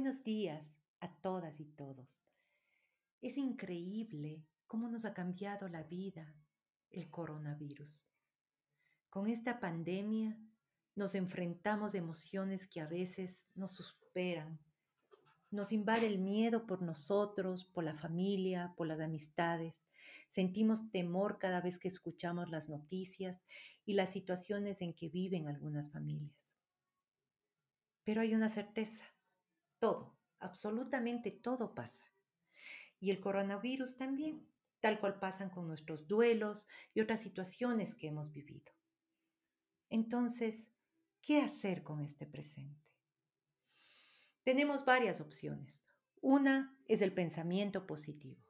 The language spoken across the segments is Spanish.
Buenos días a todas y todos. Es increíble cómo nos ha cambiado la vida el coronavirus. Con esta pandemia nos enfrentamos a emociones que a veces nos superan. Nos invade el miedo por nosotros, por la familia, por las amistades. Sentimos temor cada vez que escuchamos las noticias y las situaciones en que viven algunas familias. Pero hay una certeza, todo, absolutamente todo pasa. Y el coronavirus también, tal cual pasan con nuestros duelos y otras situaciones que hemos vivido. Entonces, ¿qué hacer con este presente? Tenemos varias opciones. Una es el pensamiento positivo.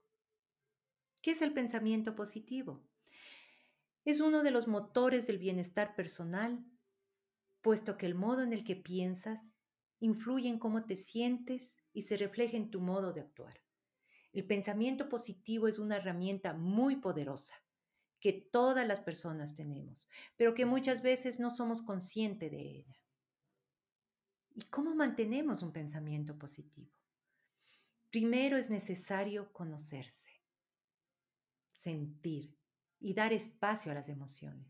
¿Qué es el pensamiento positivo? Es uno de los motores del bienestar personal, puesto que el modo en el que piensas influye en cómo te sientes y se refleja en tu modo de actuar. El pensamiento positivo es una herramienta muy poderosa que todas las personas tenemos, pero que muchas veces no somos conscientes de ella. ¿Y cómo mantenemos un pensamiento positivo? Primero es necesario conocerse, sentir y dar espacio a las emociones.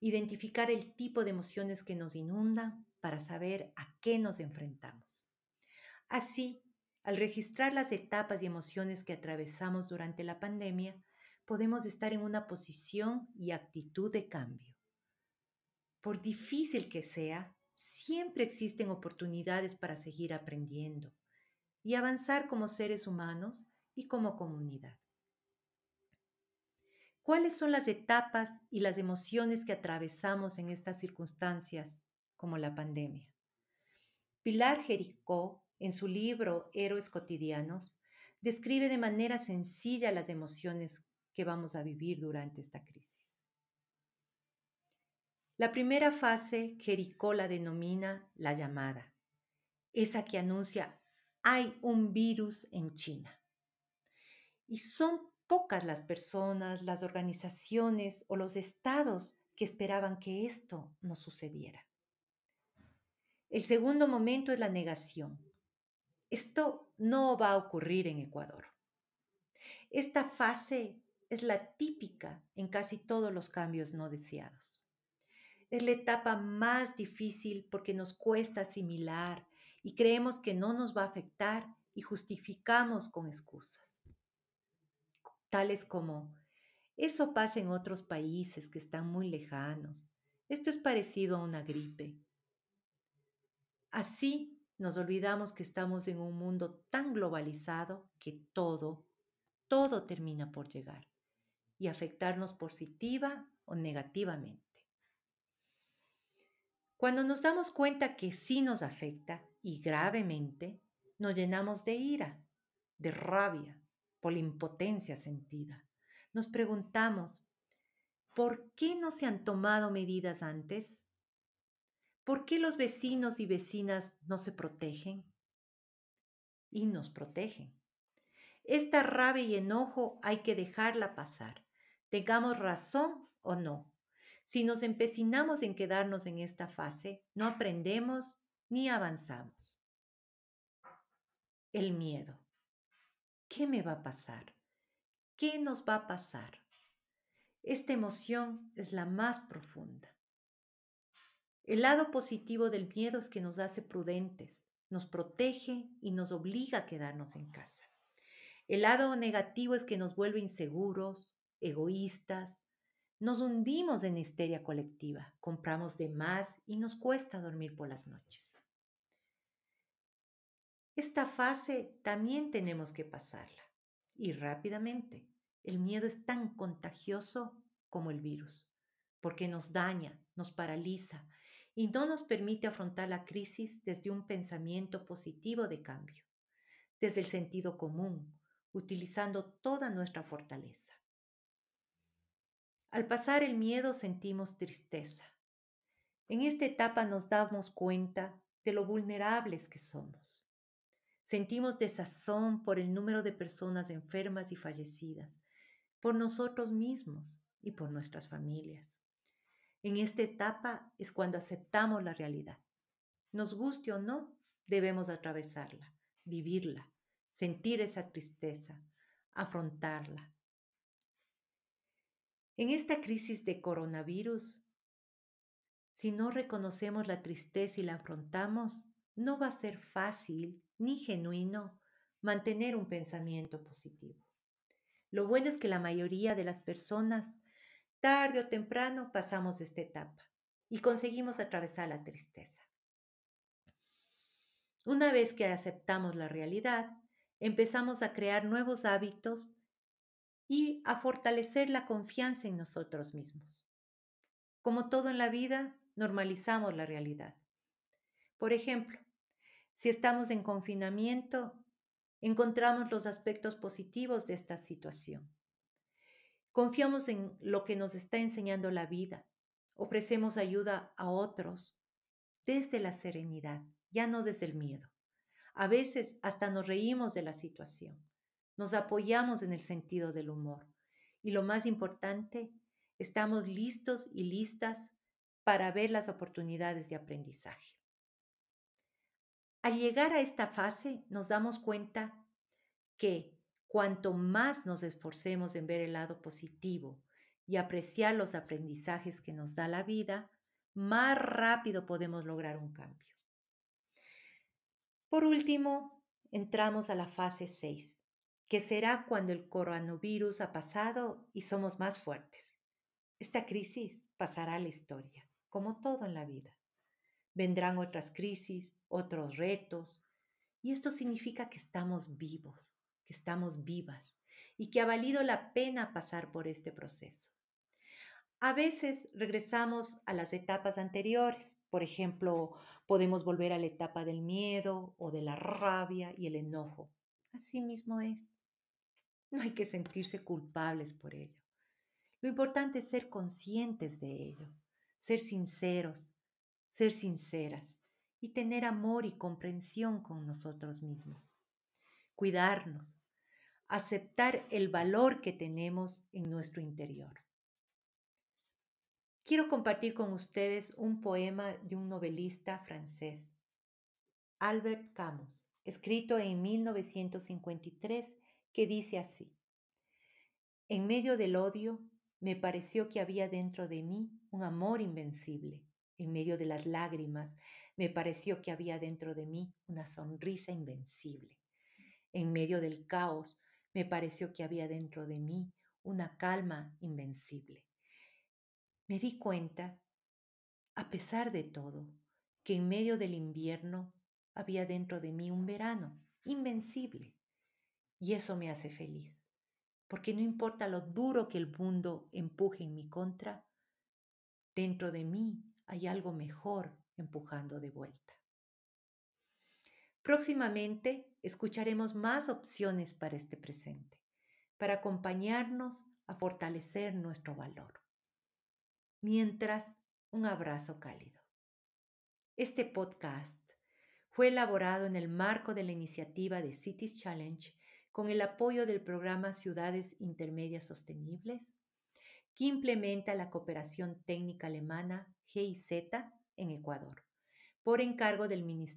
Identificar el tipo de emociones que nos inundan para saber a qué nos enfrentamos. Así, al registrar las etapas y emociones que atravesamos durante la pandemia, podemos estar en una posición y actitud de cambio. Por difícil que sea, siempre existen oportunidades para seguir aprendiendo y avanzar como seres humanos y como comunidad. ¿Cuáles son las etapas y las emociones que atravesamos en estas circunstancias como la pandemia? Pilar Jericó, en su libro Héroes Cotidianos, describe de manera sencilla las emociones que vamos a vivir durante esta crisis. La primera fase, Jericó la denomina la llamada, esa que anuncia hay un virus en China. Y son pocas las personas, las organizaciones o los estados que esperaban que esto no sucediera. El segundo momento es la negación. Esto no va a ocurrir en Ecuador. Esta fase es la típica en casi todos los cambios no deseados. Es la etapa más difícil porque nos cuesta asimilar y creemos que no nos va a afectar y justificamos con excusas, tales como, eso pasa en otros países que están muy lejanos, esto es parecido a una gripe. Así nos olvidamos que estamos en un mundo tan globalizado que todo, todo termina por llegar y afectarnos positiva o negativamente. Cuando nos damos cuenta que sí nos afecta y gravemente, nos llenamos de ira, de rabia, por la impotencia sentida. Nos preguntamos, ¿por qué no se han tomado medidas antes? ¿Por qué los vecinos y vecinas no se protegen? Y nos protegen. Esta rabia y enojo hay que dejarla pasar tengamos razón o no. Si nos empecinamos en quedarnos en esta fase, no aprendemos ni avanzamos. El miedo. ¿Qué me va a pasar? ¿Qué nos va a pasar? Esta emoción es la más profunda. El lado positivo del miedo es que nos hace prudentes, nos protege y nos obliga a quedarnos en casa. El lado negativo es que nos vuelve inseguros, egoístas, nos hundimos en histeria colectiva, compramos de más y nos cuesta dormir por las noches. Esta fase también tenemos que pasarla y rápidamente. El miedo es tan contagioso como el virus, porque nos daña, nos paraliza y no nos permite afrontar la crisis desde un pensamiento positivo de cambio, desde el sentido común, utilizando toda nuestra fortaleza. Al pasar el miedo sentimos tristeza. En esta etapa nos damos cuenta de lo vulnerables que somos. Sentimos desazón por el número de personas enfermas y fallecidas, por nosotros mismos y por nuestras familias. En esta etapa es cuando aceptamos la realidad. Nos guste o no, debemos atravesarla, vivirla, sentir esa tristeza, afrontarla. En esta crisis de coronavirus, si no reconocemos la tristeza y la afrontamos, no va a ser fácil ni genuino mantener un pensamiento positivo. Lo bueno es que la mayoría de las personas, tarde o temprano, pasamos esta etapa y conseguimos atravesar la tristeza. Una vez que aceptamos la realidad, empezamos a crear nuevos hábitos y a fortalecer la confianza en nosotros mismos. Como todo en la vida, normalizamos la realidad. Por ejemplo, si estamos en confinamiento, encontramos los aspectos positivos de esta situación. Confiamos en lo que nos está enseñando la vida. Ofrecemos ayuda a otros desde la serenidad, ya no desde el miedo. A veces hasta nos reímos de la situación. Nos apoyamos en el sentido del humor. Y lo más importante, estamos listos y listas para ver las oportunidades de aprendizaje. Al llegar a esta fase nos damos cuenta que cuanto más nos esforcemos en ver el lado positivo y apreciar los aprendizajes que nos da la vida, más rápido podemos lograr un cambio. Por último, entramos a la fase 6, que será cuando el coronavirus ha pasado y somos más fuertes. Esta crisis pasará a la historia, como todo en la vida. Vendrán otras crisis, otros retos, y esto significa que estamos vivos, que estamos vivas y que ha valido la pena pasar por este proceso. A veces regresamos a las etapas anteriores, por ejemplo, podemos volver a la etapa del miedo o de la rabia y el enojo. Así mismo es. No hay que sentirse culpables por ello. Lo importante es ser conscientes de ello, ser sinceros, ser sinceras y tener amor y comprensión con nosotros mismos. Cuidarnos, aceptar el valor que tenemos en nuestro interior. Quiero compartir con ustedes un poema de un novelista francés, Albert Camus, escrito en 1953, que dice así, En medio del odio, me pareció que había dentro de mí un amor invencible. En medio de las lágrimas, me pareció que había dentro de mí una sonrisa invencible. En medio del caos, me pareció que había dentro de mí una calma invencible me di cuenta, a pesar de todo, que en medio del invierno había dentro de mí un verano invencible. Y eso me hace feliz, porque no importa lo duro que el mundo empuje en mi contra, dentro de mí hay algo mejor empujando de vuelta. Próximamente escucharemos más opciones para este presente, para acompañarnos a fortalecer nuestro valor mientras un abrazo cálido. Este podcast fue elaborado en el marco de la iniciativa de Cities Challenge con el apoyo del programa Ciudades Intermedias Sostenibles, que implementa la cooperación técnica alemana GIZ en Ecuador, por encargo del Ministerio